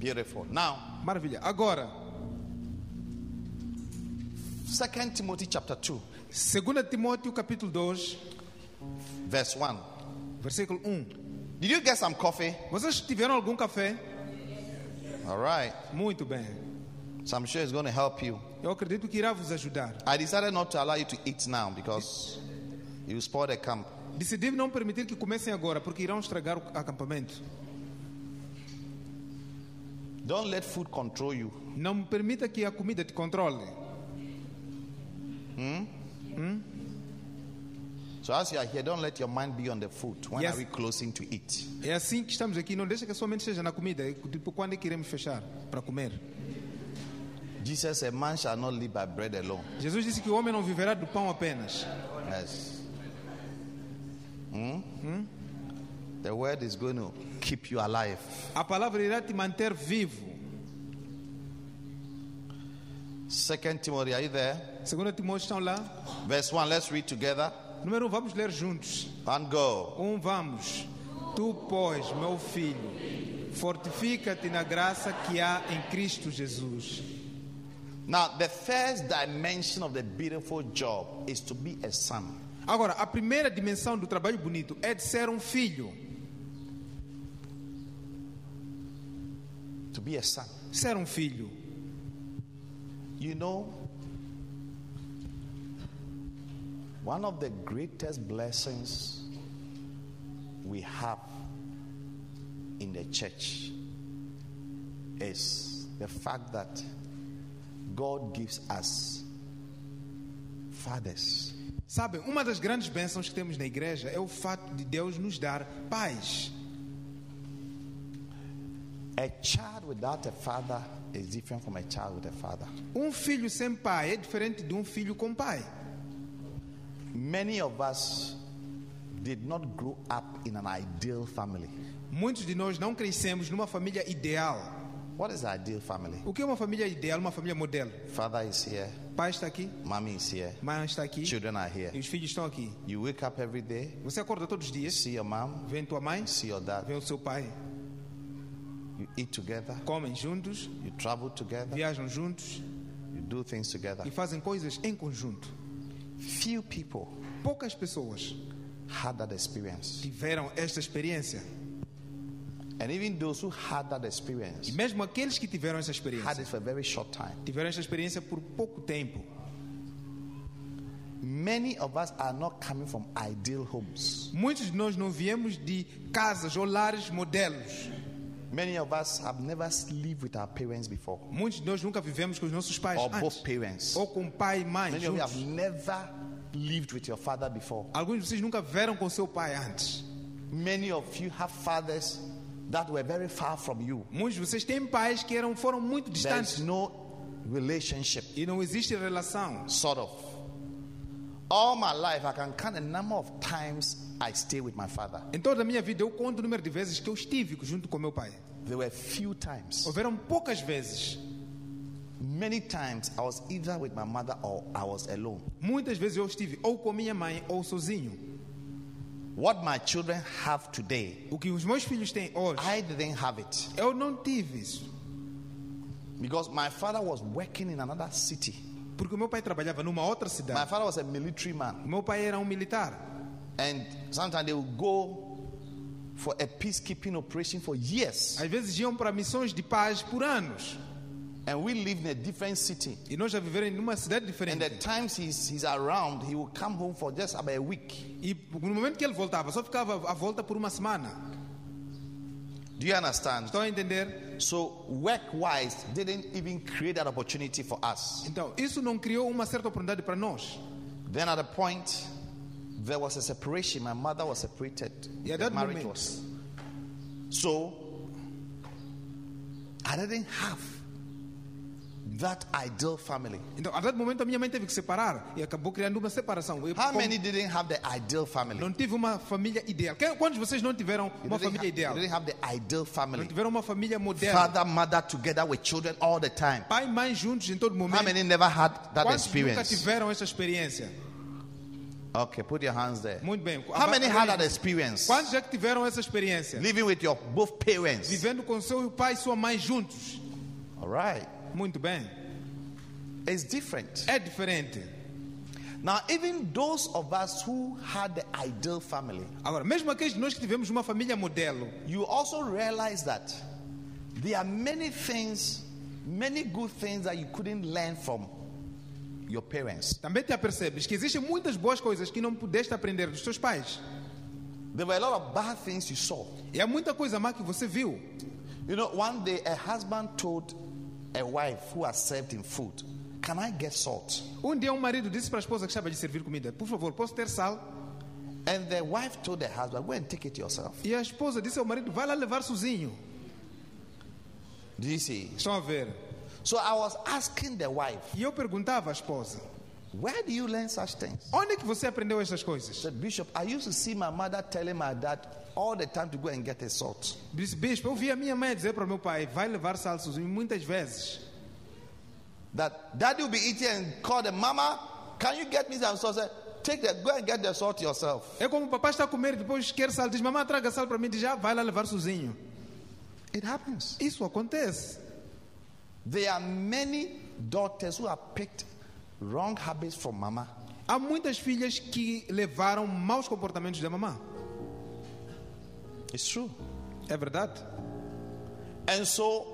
Beautiful. Now, Maravilha. Agora, 2 Timothy chapter 2, 2 Timóteo capítulo 2, verse 1. versículo 1. Did you get some coffee? Vocês tiveram algum café? All right. Muito bem. So I'm sure it's going to help you. Eu acredito que irá vos ajudar. I decided not to allow you to eat now because you spoil the camp. Decidi não permitir que comecem agora, porque irão estragar o acampamento. Don't let food control you. Não permita que a comida te controle. So as you are here, don't let your mind be on the food. When Yes. are we closing to eat? É assim que estamos aqui. Não deixa que a sua mente esteja na comida. É Tipo, quando é que iremos fechar para comer? Jesus said, Man shall not live by bread alone. Jesus disse que o homem não viverá do pão apenas. Yes. Hmm? The word is going to keep you alive. A palavra irá te manter vivo. Second Timothy, are you there? Segundo Timóteo estão lá. Verse 1, let's read together. Número 1, vamos ler juntos. And go. Um, vamos. Tu, pois, meu filho, fortifica-te na graça que há em Cristo Jesus. Now, the first dimension of the beautiful job is to be a son. Agora, a primeira dimensão do trabalho bonito é de ser um filho. To be a son. Ser um filho. You know, one of the greatest blessings we have in the church is the fact that God gives us fathers. Sabe, uma das grandes bênçãos que temos na igreja é o fato de Deus nos dar pais. A child without a father is different from a child with a father. Um filho sem pai é diferente de um filho com pai. Many of us did not grow up in an ideal family. Muitos de nós não crescemos numa família ideal. What is an ideal family? O que é uma família ideal, uma família modelo? Father is here, Pai está aqui, mommy is here, mãe está aqui children are e here. os filhos estão aqui. You wake up every day, Você acorda todos os dias, see your mom, vê tua mãe, see your dad, vê o seu pai, you eat together, comem juntos, you travel together, viajam juntos you do things together. e fazem coisas em conjunto. Few people Poucas pessoas had that experience. tiveram esta experiência. And even those who had that E experience mesmo aqueles que tiveram essa had experiência, it for a very short time. tiveram esta experiência por pouco tempo. Many of us are not coming from ideal homes. Muitos de nós não viemos de casas ou lares modelos. Many of us have never lived with our parents before, Muitos de nós nunca vivemos com os nossos pais or both antes. parents. Ou com pai e mãe Many of you have juntos. never lived with your father before. Alguns de vocês nunca viveram com seu pai antes. Many of you have fathers that were very far from you. Muitos de vocês têm pais que eram, foram muito There is distantes no relationship, e não existe relação. sort of. All my life, I can count the number of times I stay with my father. Em toda a minha vida, eu conto o número de vezes que eu estive junto com meu pai. There were few times. Houveram poucas vezes. Many times I was either with my mother or I was alone. Muitas vezes eu estive ou com minha mãe ou sozinho. What my children have today, O que os meus filhos têm hoje, I didn't have it eu não tive isso. because my father was working in another city. Porque o meu pai trabalhava numa outra My cidade. father was a military O man, meu pai era um militar. and sometimes they would go for a peacekeeping operation for years. Às vezes iam para missões de paz por anos. And we live in a different city. E nós já vivemos numa cidade And diferente. the times he's, he's around, he will come home for just about a week. E no momento que ele voltava, só ficava à volta por uma semana. Do you understand? Estão a entender? So, work wise, didn't even create that opportunity for us. Então, isso não criou uma certa oportunidade para nós. Then, at a point, there was a separation. My mother was separated. Yeah, the that marriage moment. was. So, I didn't have that ideal family. Então, a dado momento, a minha mãe teve que separar e acabou criando uma separação. Eu, How many didn't have the ideal family? Não tive uma família ideal. Quantos de vocês não tiveram uma família ideal? you didn't have the ideal Não family. tiveram uma família modelo. Father, mother together with children all the time. Pai e mãe juntos em todo How momento. many never had that Quantos nunca experience? tiveram essa experiência? Okay, put your hands there. Muito bem. How many had that experience? Quantos já que tiveram essa experiência? Living with your both parents. Vivendo com seu pai e sua mãe juntos. All right. Muito bem. It's different. É diferente. Now, even those of us who had the ideal family, Agora, mesmo aqueles de nós que tivemos uma família modelo, you also realize that there are many things, many good things that you couldn't learn from your parents. também te apercebes que existem muitas boas coisas que não pudeste aprender dos teus pais. There were a lot of bad things you saw. E há muita coisa má que você viu. You know, one day a husband told a wife who served him food, Can I get salt? Um dia um marido disse para a esposa que estava de servir comida, por favor, posso ter sal? And the wife told the husband, Go and take it yourself. E a esposa disse ao marido, vai lá levar sozinho. Do you see? Estão a ver? So I was asking the wife, E eu perguntava à esposa, Where do you learn such things? onde é que você aprendeu estas coisas? Said, Bishop, I used to see my mother telling my dad all the time to go and get a salt. Disse, bispo, eu vi a minha mãe dizer para o meu pai, vai levar sal sozinho muitas vezes. That daddy will be eating and call the mama, Can you get me some salt? Take the go and get the salt yourself. É como o papai está a comer depois quer sal, diz, mamãe traga sal para mim, diz, já vai lá levar sozinho. It happens. Isso acontece. There are many daughters who have picked wrong habits from mama. Há muitas filhas que levaram maus comportamentos da mamã. It's true. É verdade? And so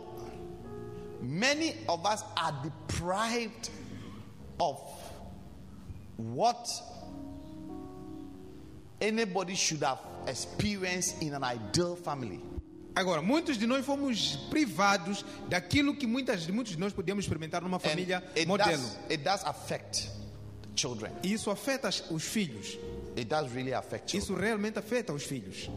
many of us are deprived of what anybody should have experienced in an ideal family. Agora, muitos de nós fomos privados daquilo que muitas, muitos de nós podíamos experimentar numa família it modelo. does, it does affect children. E isso afeta os filhos. It does really affect children. Isso realmente afeta os filhos.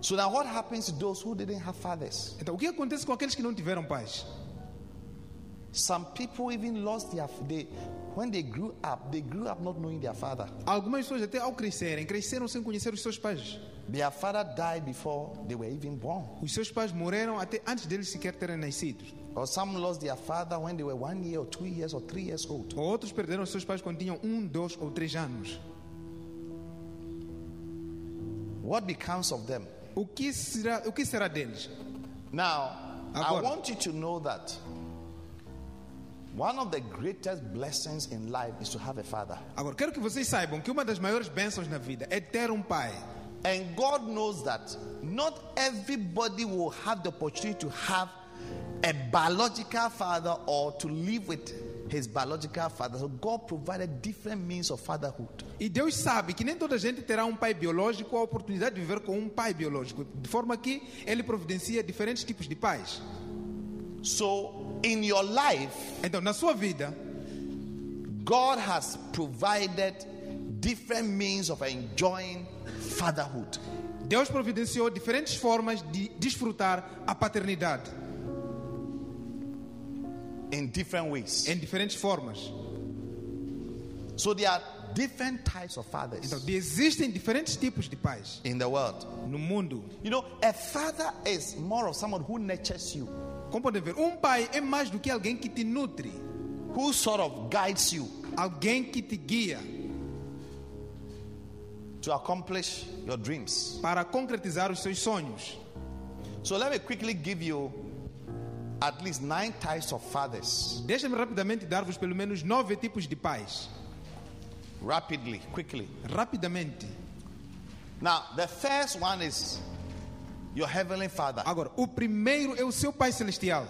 So now what happens to those who didn't have fathers? Então, o que acontece com aqueles que não tiveram pais? Some people even lost their they when they grew up, they grew up not knowing their father. Algumas pessoas até ao crescerem, cresceram sem conhecer os seus pais. Their father died before they were even born. Os seus pais morreram até antes deles sequer terem nascido. Or some lost their father when they were one year or two years or three years old. Ou outros perderam seus pais quando tinham um, dois ou três anos. What becomes of them? O que será, o que será deles? Now, I Agora. want you to know that one of the greatest blessings in life is to have a father. Agora, quero que vocês saibam que uma das maiores bênçãos na vida é ter um pai. And God knows that not everybody will have the opportunity to have a biological father or to live with his biological father. So God provided different means of fatherhood. E Deus sabe que nem toda gente terá um pai biológico ou a oportunidade de viver com um pai biológico. De forma que Ele providencia diferentes tipos de pais. So in your life, Então, na sua vida, God has provided different means of enjoying fatherhood. Deus providenciou diferentes formas de desfrutar a paternidade. in different ways. Em diferentes formas. So there are different types of fathers Então, existem diferentes tipos de pais in the world. no mundo. You know, a father is more of someone who nurtures you, Como podem ver, um pai é mais do que alguém que te nutre, who sort of guides you alguém que te guia to accomplish your dreams. para concretizar os seus sonhos. So let me quickly give you at least nine types of fathers. Deixa-me rapidamente dar-vos pelo menos nove tipos de pais. Rapidly, quickly. Rapidamente. Now, the first one is your heavenly father. Agora, o primeiro é o seu pai celestial.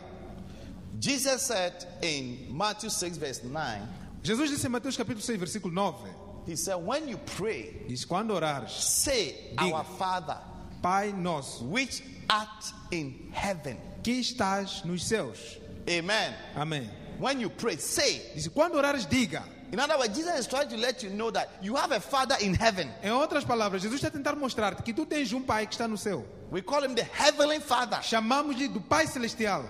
Jesus said in Matthew 6, verse 9, Jesus disse em Mateus capítulo 6, versículo 9: He said, When you pray, Diz: Quando orares, say, Diga. Our Father, Pai nosso, which art in heaven. que estás nos céus. Amen. Amém. When you pray, say. Diz: Quando orares, diga. In other words, Jesus is trying to let you know that you have a Father in heaven. Em outras palavras, Jesus está tentar mostrar-te que tu tens um pai que está no céu. We call him the Heavenly Father. Chamamos-lhe do Pai Celestial.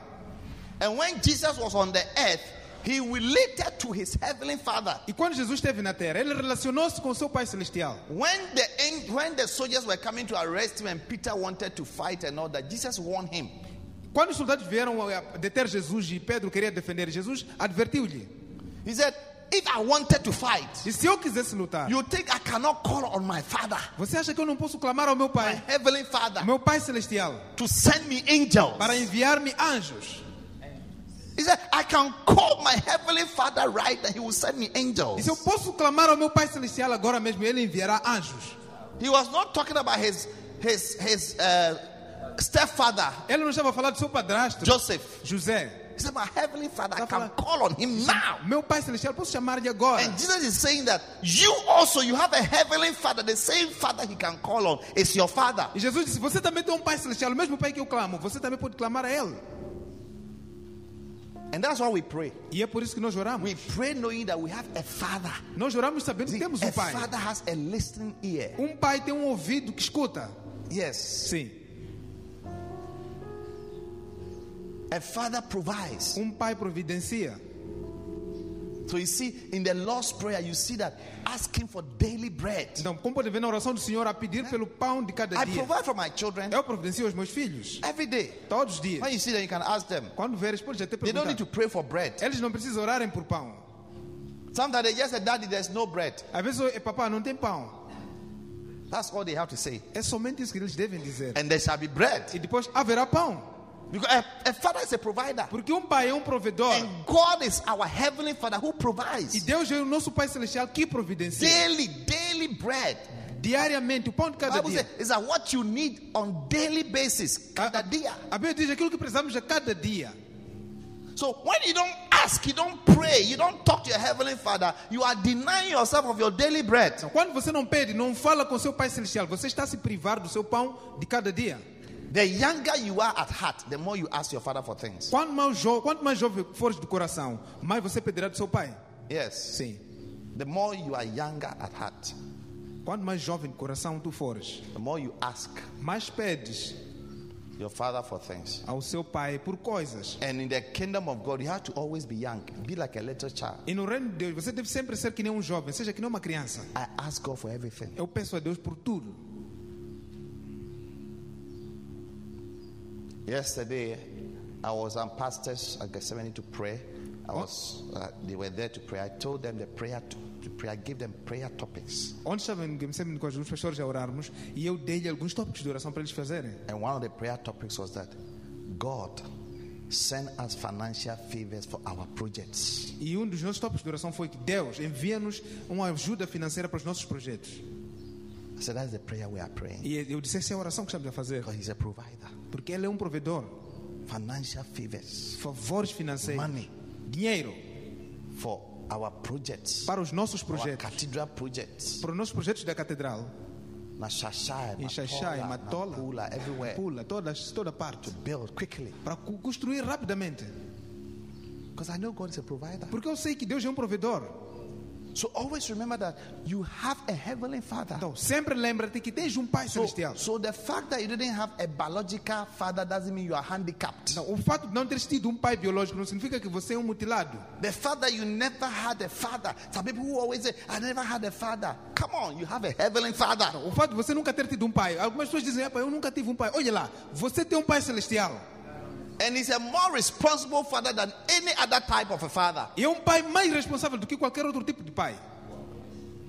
And when Jesus was on the earth, he related to his Heavenly Father. E quando Jesus esteve na terra, ele relacionou-se com seu Pai Celestial. When the, when the soldiers were coming to arrest him and Peter wanted to fight and all that, Jesus warned him. Quando os soldados vieram deter Jesus e Pedro queria defender Jesus, advertiu-lhe: He said, if I wanted to fight, E se eu quisesse lutar, you think I cannot call on my father, você acha que eu não posso clamar ao meu my pai, heavenly father, meu pai celestial, to send me angels? para enviar-me anjos? He said, I can call my heavenly father right and he will send me E angels. se eu posso clamar ao meu pai celestial agora mesmo, ele enviará anjos. He was not talking about his his his uh, stepfather Ele não estava falar do seu padrasto, Joseph. José. He said, My heavenly father, I can falando- call on him now. Meu pai celestial, posso chamar de agora? And Jesus is saying that you also you have a heavenly father, the same father he can call on is your father. E Jesus disse: Você também tem um pai celestial, o mesmo pai que eu clamo, você também pode clamar a ele. And that's why we pray. E é por isso que nós oramos. We pray knowing that we have a father. Nós oramos sabendo que temos a um pai. father has a listening ear. Um pai tem um ouvido que escuta. Yes. Sim. A father provides. Um pai providencia. So you see, in the Lord's Prayer, you see that asking for daily bread. Então, como pode ver na oração do Senhor, a pedir pelo pão de cada I dia. provide for my children Eu providencio aos meus filhos. every day. Todos os dias. When you see them, you can ask them. Quando veres, podes até They don't need to perguntar. pray for bread. Eles não precisam orarem por pão. Sometimes they just say, Daddy, there's no bread. Às vezes, "Eh, papá, não tem pão. That's all they have to say. É somente isso que eles devem dizer. And there shall be bread. E depois haverá pão. Because a, a father is a provider. Porque um pai é um provedor. And God is our heavenly father who E provides Deus é o nosso Pai Celestial que providencia. daily, daily bread. Diariamente, o pão de cada Bible dia. says, is that what you need on daily basis? Cada dia. A Bíblia diz aquilo que precisamos a cada dia. So when you don't ask, you don't pray, you don't talk to your heavenly father, you are denying yourself of your daily bread. Quando você não pede, não fala com seu Pai Celestial, você está a se privar do seu pão de cada dia. The younger you are at heart, the more you ask your father for things. Quanto mais, jo quanto mais jovem fores do coração, mais você pedirá do seu pai. Yes. Sim. The more you are younger at heart, Quanto mais jovem de coração tu fores, the more you ask mais pedes your father for things. ao seu pai por coisas. And in the kingdom of God, you have to always be young, be like a little child. E no reino de Deus, você deve sempre ser que nem um jovem, seja que nem uma criança. I ask God for everything. Eu peço a Deus por tudo. Yesterday, I was on pastors at Gethsemane to pray. I was, uh, they were there to pray. I told them the prayer to. I gave them prayer topics. Estava em Gemsemane com alguns pastores a orarmos e eu dei-lhe alguns tópicos de oração para eles fazerem. And one of the prayer topics was that God send us financial favors for our projects. E um dos nossos tópicos de oração foi que Deus envia-nos uma ajuda financeira para os nossos projetos. Said, that's the prayer we are praying. E eu disse, essa é a oração que estamos a fazer. Because He's a provider. Porque Ele é um provedor. Financial favors, Favores financeiros. money Dinheiro for our projects, para os nossos our projetos. cathedral projects. Para os nossos projetos da catedral. Na Shashai, Em Xaixai, Matola, Matola, Pula, everywhere. Pula, todas, toda parte. Build quickly. Para construir rapidamente. Because I know God is a provider. Porque eu sei que Deus é um provedor. So always remember that you have a heavenly father. Então, sempre lembra-te que tens um Pai So, celestial. so the fact that you didn't have a biological father doesn't mean you are handicapped. Então, o fato de não teres tido um pai biológico não significa que você é um mutilado. The fact that you never had a father. Some people who always say, I never had a father. Come on, you have a heavenly father. O fato de você nunca ter tido um pai. Algumas pessoas dizem, "Epa, eu nunca tive um pai. Olha lá, você tem um pai celestial. And he's a more responsible father than any other type of a father. E é um pai mais responsável do que qualquer outro tipo de pai.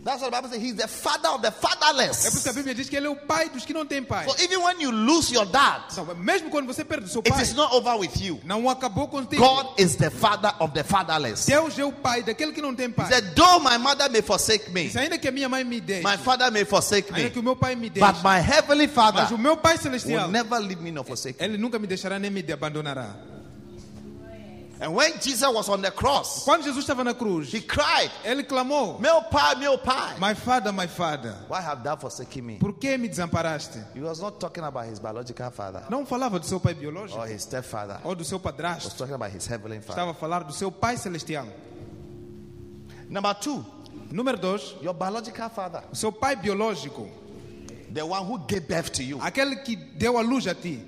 That's what the Bible says. He's the father of the É por isso que a fatherless. Bíblia diz que ele é o pai dos que não têm pai. So even when you lose your dad, Então, mesmo quando você perde seu it pai, is not over with you. não acabou contigo. God is the father of the fatherless. He Deus é o pai daquele que não tem pai. said, Though my mother may forsake me, Diz, ainda que a minha mãe me deixe, my father may forsake ainda me, que o meu pai me deixe, but my heavenly father mas o meu pai will celestial, never leave me nor forsake me. ele nunca me deixará nem me abandonará. And when Jesus was on the cross, Quando Jesus estava na cruz, he cried, ele clamou: Meu pai, meu pai, My father, my father, why have thou forsaken me? por que me desamparaste? He was not talking about his biological father Não falava do seu pai biológico or his stepfather. He ou do seu was padrasto. talking about his heavenly father. Estava a falar do seu pai celestial. Number two, Número dois, your biological father, o seu pai biológico, the one who gave birth to you, aquele que deu a luz a ti,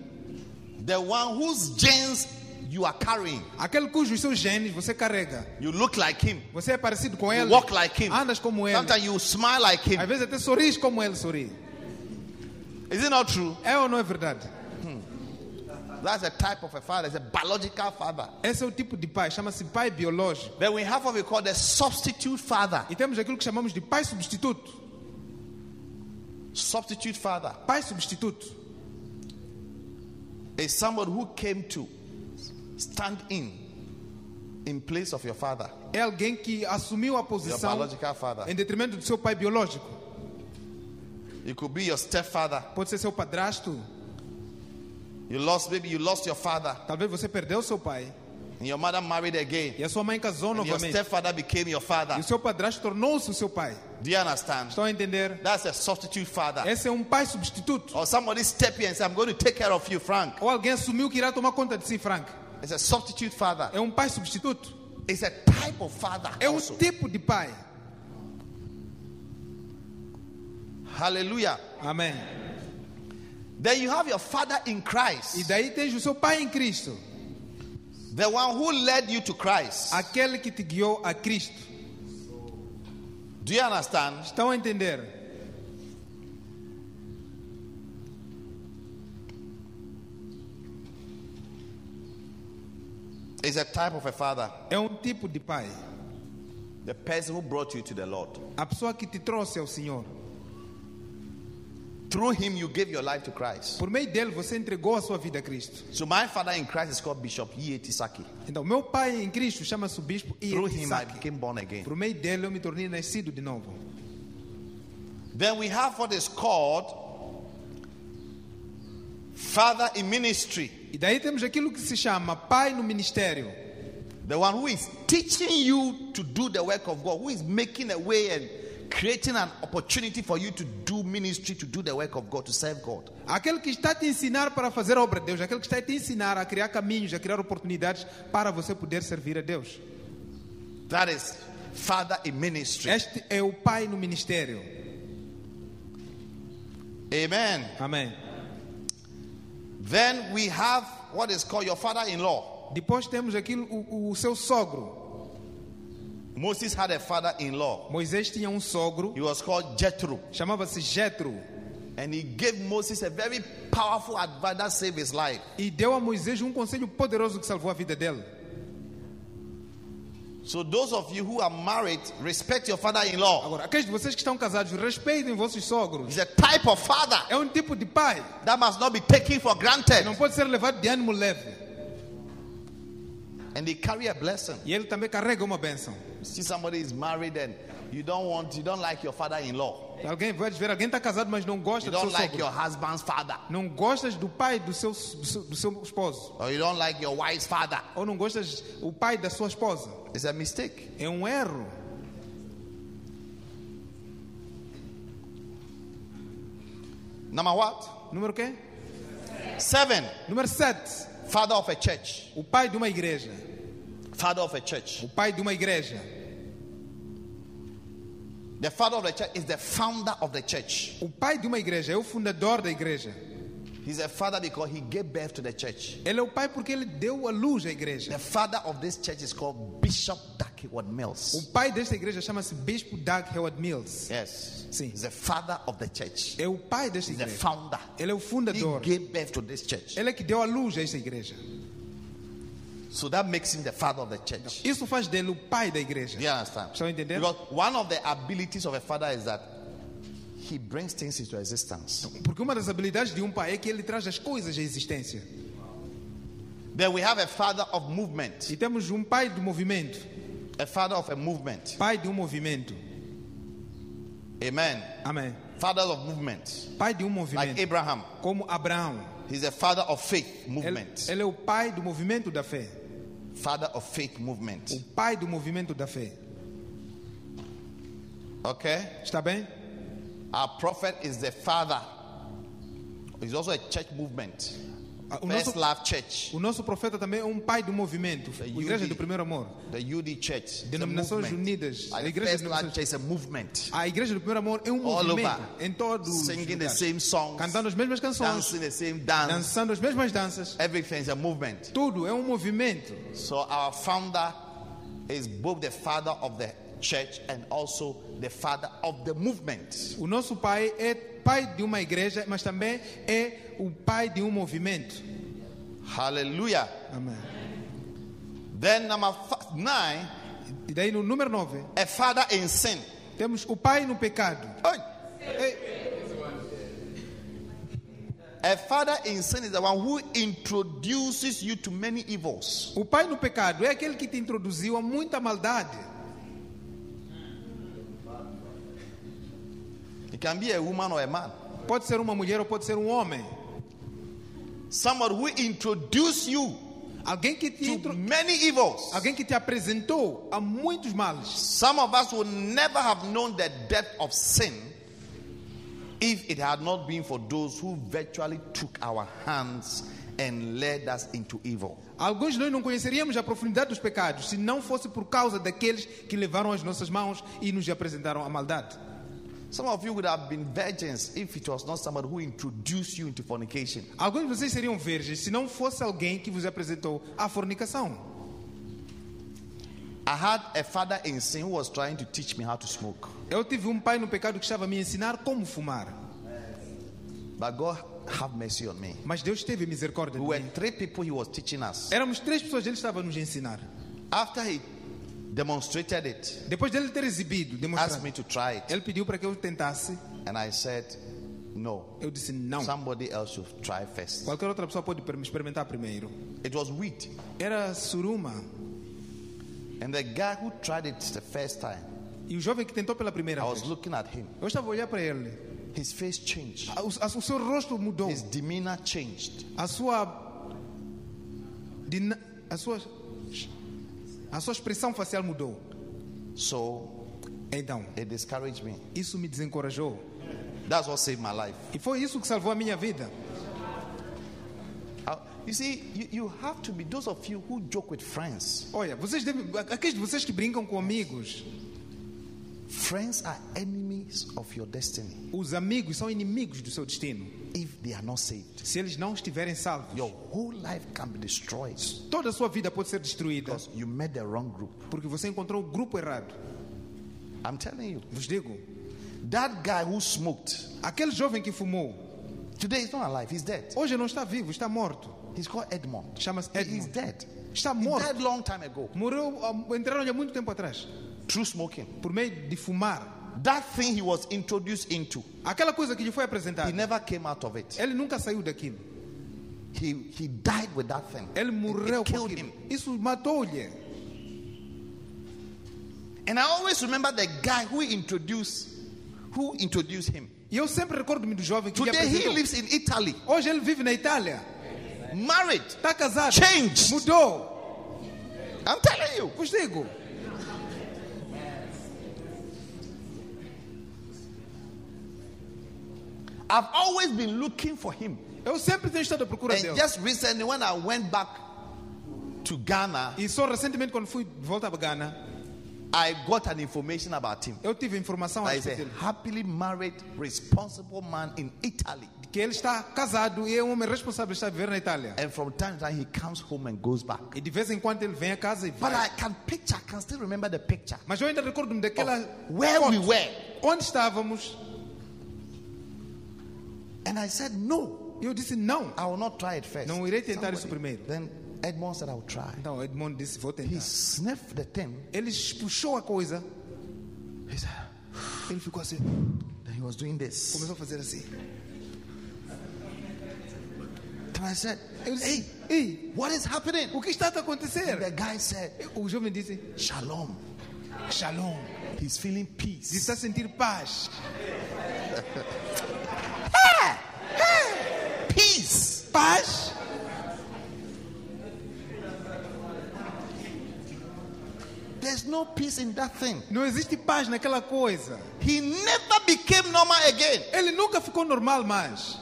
the one whose genes you are carrying. aquele cujos seus genes você carrega. You look like him, Você é parecido com you ele, walk like him, andas como ele. sometimes you smile like Às him. vezes até sorris como ele sorri. Is it not true? É ou não é verdade? That's a type of a father. It's a biological father. Esse é o tipo de pai, chama-se pai biológico. Then we have what we call the substitute father. E temos aquilo que chamamos de pai substituto. Substitute father Pai substituto is somebody who came to stand in in place of your father, é alguém que assumiu a your posição biological father. em detrimento do seu pai biológico. It could be your stepfather. Pode ser seu padrasto, You lost, you lost your father, talvez você perdeu seu pai and your mother married again, e a sua mãe casou and your novamente. stepfather became your E father. o seu padrasto tornou-se o seu pai. Do you understand? Estão a entender? That's a substitute father. Esse é um pai substituto. Or somebody step in and say, I'm going to take care of you, Frank. Ou alguém assumiu que irá tomar conta de si, Frank. It's a substitute father. É um pai substituto. It's a type of father. É um also. tipo de pai. Hallelujah. Amém. Then you have your father in E Christ, daí tens o seu pai em Cristo. the one who led you to Christ. Aquele que te guiou a Cristo. Do you understand? Estão a entender? It's a type of a father, É um tipo de pai. the person who brought you to the Lord. A pessoa que te trouxe ao Senhor. Through him, you gave your life to Christ. Por meio dele, você entregou a sua vida a Cristo. So my father in Christ is called Bishop E.A.T. Saki. Então, meu pai em Cristo chama-se bispo Through him, I became born again. Por meio dele, eu me tornei nascido de novo. Then we have what is called father in ministry, E daí temos aquilo que se chama pai no ministério. the one who is teaching you to do the work of God, who is making a way and creating an opportunity for you to do ministry, to do the work of God, to serve God. Aquele que está a te ensinar para fazer a obra de Deus. Aquele que está a te ensinar a criar caminhos, a criar oportunidades para você poder servir a Deus. That is father in ministry. Este é o pai no ministério. Amen. Amém. Then we have what is called your father in law. Depois temos aquilo, o, o seu sogro. Moses had a father in law. Moisés tinha um sogro, He was called Jethro. chamava-se Jetro. And he gave Moses a very powerful advice that saved his life. E deu a Moisés um conselho poderoso que salvou a vida dele. So, those of you who are married, respect your father in law. Agora, aqueles de vocês que estão casados, respeitem vossos sogros. He's a type of father É um tipo de pai. that must not be taken for granted. Não pode ser levado de ânimo leve. And they carry a blessing. E ele também carrega uma bênção. See, somebody is married and you don't want, you don't like your father in law. Alguém vai ver, alguém está casado, mas não gosta You do seu don't like sogro. your husband's father. Não gostas do pai do seu, do seu, do seu esposo. Or you don't like your wife's father. Ou não gostas o pai da sua esposa. It's a mistake. É um erro. Number what? Número quê? Seven. Número 7. Father of a church. O pai de uma igreja. Father of a church. O pai de uma igreja. The father of the church is the founder of the church. O pai de uma igreja é o fundador da igreja. He's a father because he gave birth to the church. Ele é o pai porque ele deu a luz à igreja. The father of this church is called Bishop Duckworth Mills. O pai desta igreja chama-se Bispo Doug Howard Mills. Yes. Sim. He's the father of the church. É o pai desta He's the igreja. founder. Ele é o He fundador. gave birth to this church. Ele é que deu a luz a esta igreja. So that makes him the father of the church. Isso faz dele o pai da igreja. Do you understand? Estão a entender? Because one of the abilities of a father is that he brings things into existence. Porque uma das habilidades de um pai é que ele traz as coisas à existência. Then we have a father of movement. E temos um pai do movimento. A father of a movement. Pai de um movimento. Amen. Amém. Father of movement. Pai de um Like movimento. Abraham. Como Abraão. He's a father of faith Ele, movement. ele é o pai do movimento da fé. Father of faith movement. O pai do movimento da fé. Okay? Está bem? Our prophet is the father. He's also a church movement. O nosso, o nosso profeta também é um pai do movimento. The A Igreja do Primeiro Amor. The UD Church. Denominações. Unidas. A Igreja a Igreja do Primeiro Amor é um movimento em todos os Singing the same songs. Cantando as mesmas canções, Dancing the same dance. dançando as mesmas danças. Everything is a movement. Tudo é um movimento. So our founder is both the father of the church and also the father of the movement. O nosso pai é pai de uma igreja, mas também é o pai de um movimento. Hallelujah. Amém. Then, number nine, E daí no número 9, a father in sin. temos o pai no pecado. Oi. Ei, A father in sin is the one who introduces you to many evils. O pai no pecado é aquele que te introduziu a muita maldade. Can be a woman or a man. Pode ser uma mulher ou pode ser um homem. Somebody who introduced you Alguém que te, to many evils. Alguém que te apresentou a muitos males. Some of us will never have known the depth of sin if it had not been for those who virtually took our hands and led us into evil. Alguns de nós não conheceríamos a profundidade dos pecados se não fosse por causa daqueles que levaram as nossas mãos e nos apresentaram a maldade. Some of you would have been virgins if it was not somebody who introduced you into fornication. Alguns de vocês seriam virgens se não fosse alguém que vos apresentou a fornicação. I had a father in sin who was trying to teach me how to smoke. Eu tive um pai no pecado que estava a me ensinar como fumar. But God have mercy on me. Mas Deus teve misericórdia We de were mim. three people he was teaching us. Éramos três pessoas, ele estava nos ensinar. After he demonstrated it, Depois dele ter exibido, asked demonstrado, me to try it. ele pediu para que eu tentasse. And I said, No. Eu disse não. Somebody else should try first. Qualquer outra pessoa pode per- experimentar primeiro. It was wheat. Era suruma. And the guy who tried it the first time, E o jovem que tentou pela primeira I vez. was looking at him. Eu estava a olhar para ele. His face changed. O, o seu rosto mudou. His demeanor changed. A sua. dina- A sua. A sua expressão facial mudou. So Então, it discouraged me. isso me desencorajou. That's what saved my life. E foi isso que salvou a minha vida. Uh, You see, you, you have to be those of you who joke with friends. Olha, vocês devem. Aqueles de vocês que brincam com amigos. Friends are enemies of your destiny Os amigos são inimigos do seu destino. if they are not saved. Se eles não estiverem salvos, Your whole life can be destroyed toda a sua vida pode ser destruída. because you met the wrong group. Porque você encontrou o grupo errado. I'm telling you, Vos digo, that guy who smoked aquele jovem que fumou, today is not alive. He's dead. hoje não está vivo, está morto. He's called Edmond. Chama-se He- He's Edmond. dead. Está He morto. died long time ago Morreu, ah, entraram há muito tempo atrás. Through smoking. Por meio de fumar. That thing he was introduced into, Aquela coisa que lhe foi he apresentada, never came out of it. ele nunca saiu daquilo. He he died with that thing. Ele It- morreu it killed him. Isso matou-lhe. And I always remember the guy who introduced who introduced him. E eu sempre recordo-me do jovem que Today he lives in Italy, Hoje ele vive na Itália. married. Está casado. Changed. Mudou. I'm telling you. Vos digo. I've always been looking for him. Eu sempre tenho estado à procura And dele. just recently, when I went back to Ghana, E só recentemente, quando fui de volta a Ghana, I got an information about him. eu tive informação a That he's respeito a dele. happily married, responsible man in Italy. Que ele está casado e é um homem responsável, está a viver na Itália. And from time to time, he comes home and goes back. E de vez em quando ele vem a casa e But vai. I can picture, I can still remember the picture. Mas eu ainda recordo-me daquela. Where we were. Onde estávamos. And I said, No, E eu disse não. I will not try it first. Não irei tentar isso Somebody- primeiro. Then Edmond said, I will try. Então Edmond disse: vou He tentar. sniffed the thing. Ele puxou a coisa. He said, Ele ficou assim. then he was doing this. Começou a fazer assim. And I said, Eu Hey, disse: Ei, what is happening? o que está a And the acontecer? guy said, O jovem disse: Shalom. Shalom. He's feeling peace. está a sentir paz. Paz? There's no peace in that thing. Não existe paz naquela coisa. He never became normal again Ele nunca ficou normal mais.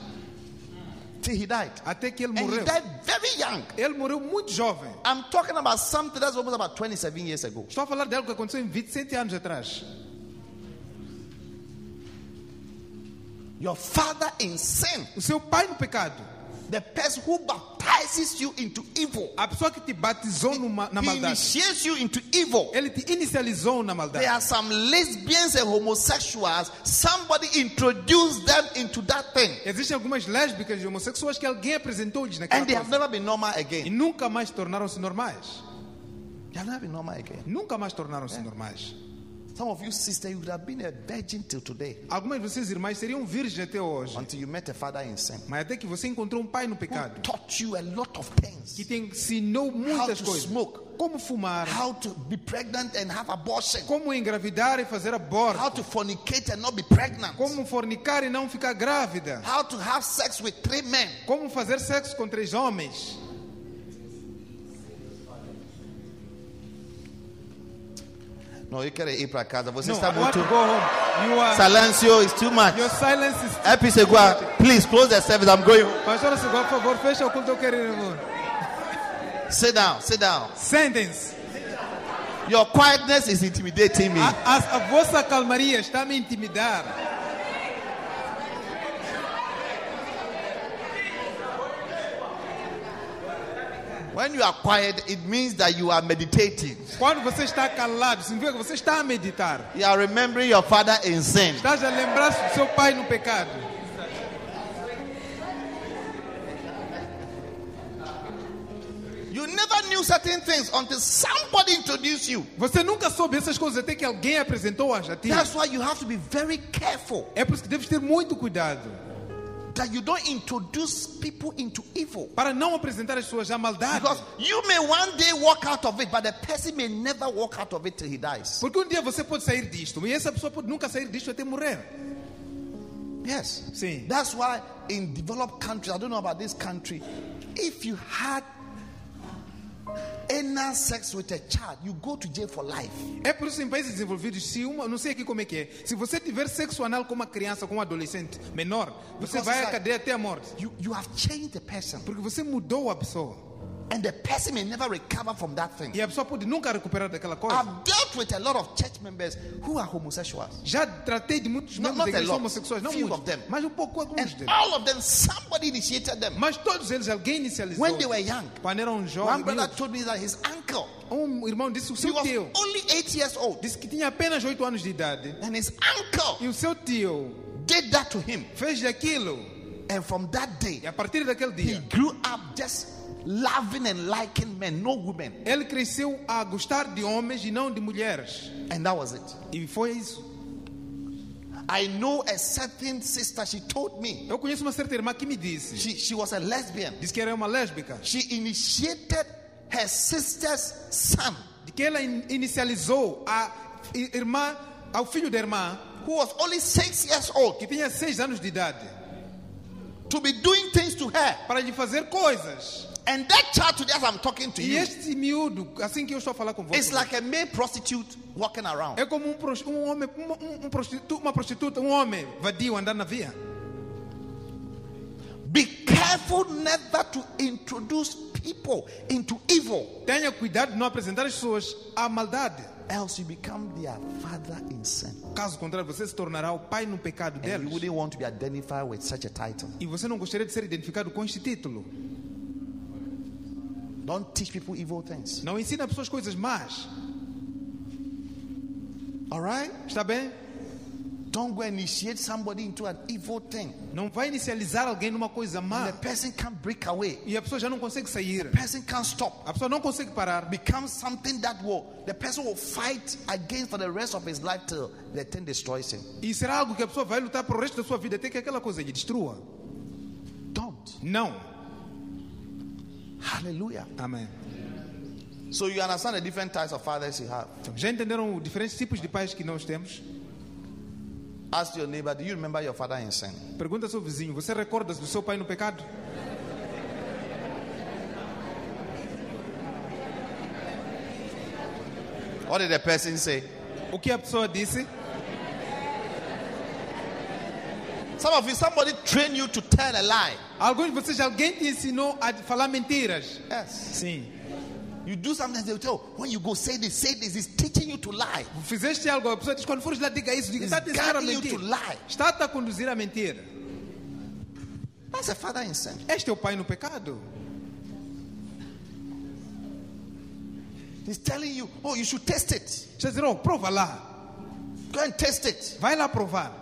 till he died. Até que ele And he morreu. died very young. Ele morreu muito jovem. I'm talking about something that's almost about 27 years ago. Estou a falar de algo que aconteceu em 27 anos atrás. Your father in sin, O seu pai no pecado. The person who baptizes you into evil. A pessoa que te batizou numa, na He maldade, initiates you into evil. ele te inicializou na There maldade. are some lesbians and homosexuals. Somebody introduced them into that thing. Existem algumas lésbicas e homossexuais que alguém apresentou-lhes naquela And they have coisa. never been normal E again. nunca mais tornaram-se normais. They have never been normal again. Nunca mais tornaram-se normais. Some of you sisters, you would have been a virgin till today Algumas de vocês irmãs seriam virgens até hoje. until you met a father in sin. Mas até que você encontrou um pai no Who pecado. taught you a lot of Que things. te ensinou muitas to coisas. smoke. Como fumar. How to be pregnant and have abortion. Como engravidar e fazer aborto. How to fornicate and not be pregnant. Como fornicar e não ficar grávida. How to have sex with three men. Como fazer sexo com três homens. No, you querem ir para casa. Você No, está I muito. are, Silêncio is too much. your silence is... Happy Segua, please close the service. I'm going home. Pastor Segua, por favor, fecha o culto, eu quero ir embora. Sit down, sit down. Sentem-se. Your quietness is intimidating me. A, a, a vossa calmaria está me intimidar. When you are quiet, it means that you are meditating. Quando você está calado, significa que você está a meditar. You are remembering your father in sin. Estás a lembrar-se do seu pai no pecado. You never knew certain things until somebody introduced you. Você nunca soube essas coisas até que alguém apresentou-as a ti. That's why you have to be very careful É por isso que deves ter muito cuidado that you don't introduce people into evil. para não apresentar as pessoas à maldade. Because you may one day walk out of it, but the person may never walk out of it till he dies. Porque um dia você pode sair disto, e essa pessoa pode nunca sair disto até morrer. Yes. Sim. That's why in developed countries, I don't know about this country, if you had anal sex with a child, you go to jail for life. É por isso em países desenvolvidos, se uma, não sei aqui como é que é, se você tiver sexo anal com uma criança, com um adolescente menor, você Because vai à cadeia até a morte. You, you have changed the person, Porque você mudou a pessoa. And the person may never recover from that thing. E a pessoa pode nunca recuperar daquela coisa. I've dealt with a lot of church members who are homosexuals. Já tratei de muitos Not- membros not da igreja a lot. homossexuais, não Few muitos, of them. mas um pouco alguns And deles. all of them, somebody initiated them. Mas todos eles, alguém inicializou. When they were young, Quando eram one brother told me that his uncle, um irmão disse o he seu was tio, only eight years old, disse que tinha apenas 8 anos de idade. and his uncle E o seu tio did that to him. fez aquilo. And from that day, E a partir daquele he grew up just loving and liking men, no women. ele cresceu a gostar de homens e não de mulheres. And that was it. E foi isso. I know a certain sister, she told me, Eu conheço uma certa irmã que me disse, she, she was a lesbian. disse que era uma lésbica, She initiated her sister's son, de que ela in- inicializou a irmã, ao filho da irmã, who was only six years old, que tinha 6 anos de idade, to be doing things to her. para lhe fazer coisas. And that child, today, as I'm talking to E you, este miúdo, assim que eu estou a falar com você, like a male prostitute walking around. é como um, um homem, um, um- um prostitu- uma prostituta, um homem vadio andando na via. Be careful never to introduce people into evil, Tenha cuidado de não apresentar as pessoas à maldade. else you become their father in sin. Caso contrário, você se tornará o pai no pecado And you deles. wouldn't want to be identified with such a title. E você não gostaria de ser identificado com este título. Don't teach people evil things. Não ensina pessoas coisas más. All right? Está bem? Don't go initiate somebody into an evil thing. Não vai inicializar alguém numa coisa And má. the person can't break away. E a pessoa já não consegue sair. The person can't stop. A pessoa não consegue parar. Becomes something that will the person will fight against for the rest of his life till the thing destroys him. E será algo que a pessoa vai lutar pro resto da sua vida até que aquela coisa lhe destrua. Don't. Não. Hallelujah. Amém. So you understand the different types of fathers you have. Já entenderam os diferentes tipos de pais que nós temos? Ask your neighbor, do you remember your father in sin? Pergunta ao seu vizinho: Você recorda-se do seu pai no pecado? What did the person say? O que a pessoa disse? Some of you, somebody trained you to tell a lie. Alguns de vocês, alguém te ensinou a falar mentiras? Yes. Sim. You do something they tell, oh, when you go say this, say this, it's teaching you to lie. Fizeste algo, a pessoa diz, quando fores lá, diga isso, diga, isso, está-te a a mentir. Está a conduzir a mentira? That's a father in sin. Este é o pai no pecado. He's telling you, oh, you should test it. Está dizendo, oh, prova lá. Go and test it. Vai lá provar.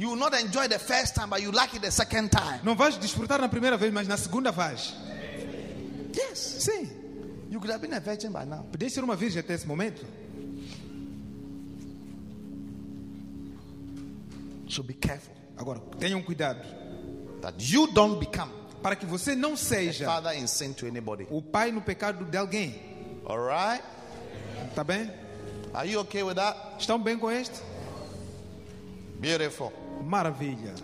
You will not enjoy the first time, but you like it the second time. Não vais desfrutar na primeira vez, mas na segunda vais. Yes. Sim. You could have been a virgin by now. Podia ser uma virgem até esse momento. So be careful Agora, tenham cuidado. that you don't become Para que você não seja father in sin to anybody. o pai no pecado de alguém. All right? Tá bem? Are you okay with that? Estão bem com este? Beautiful. Maravilha.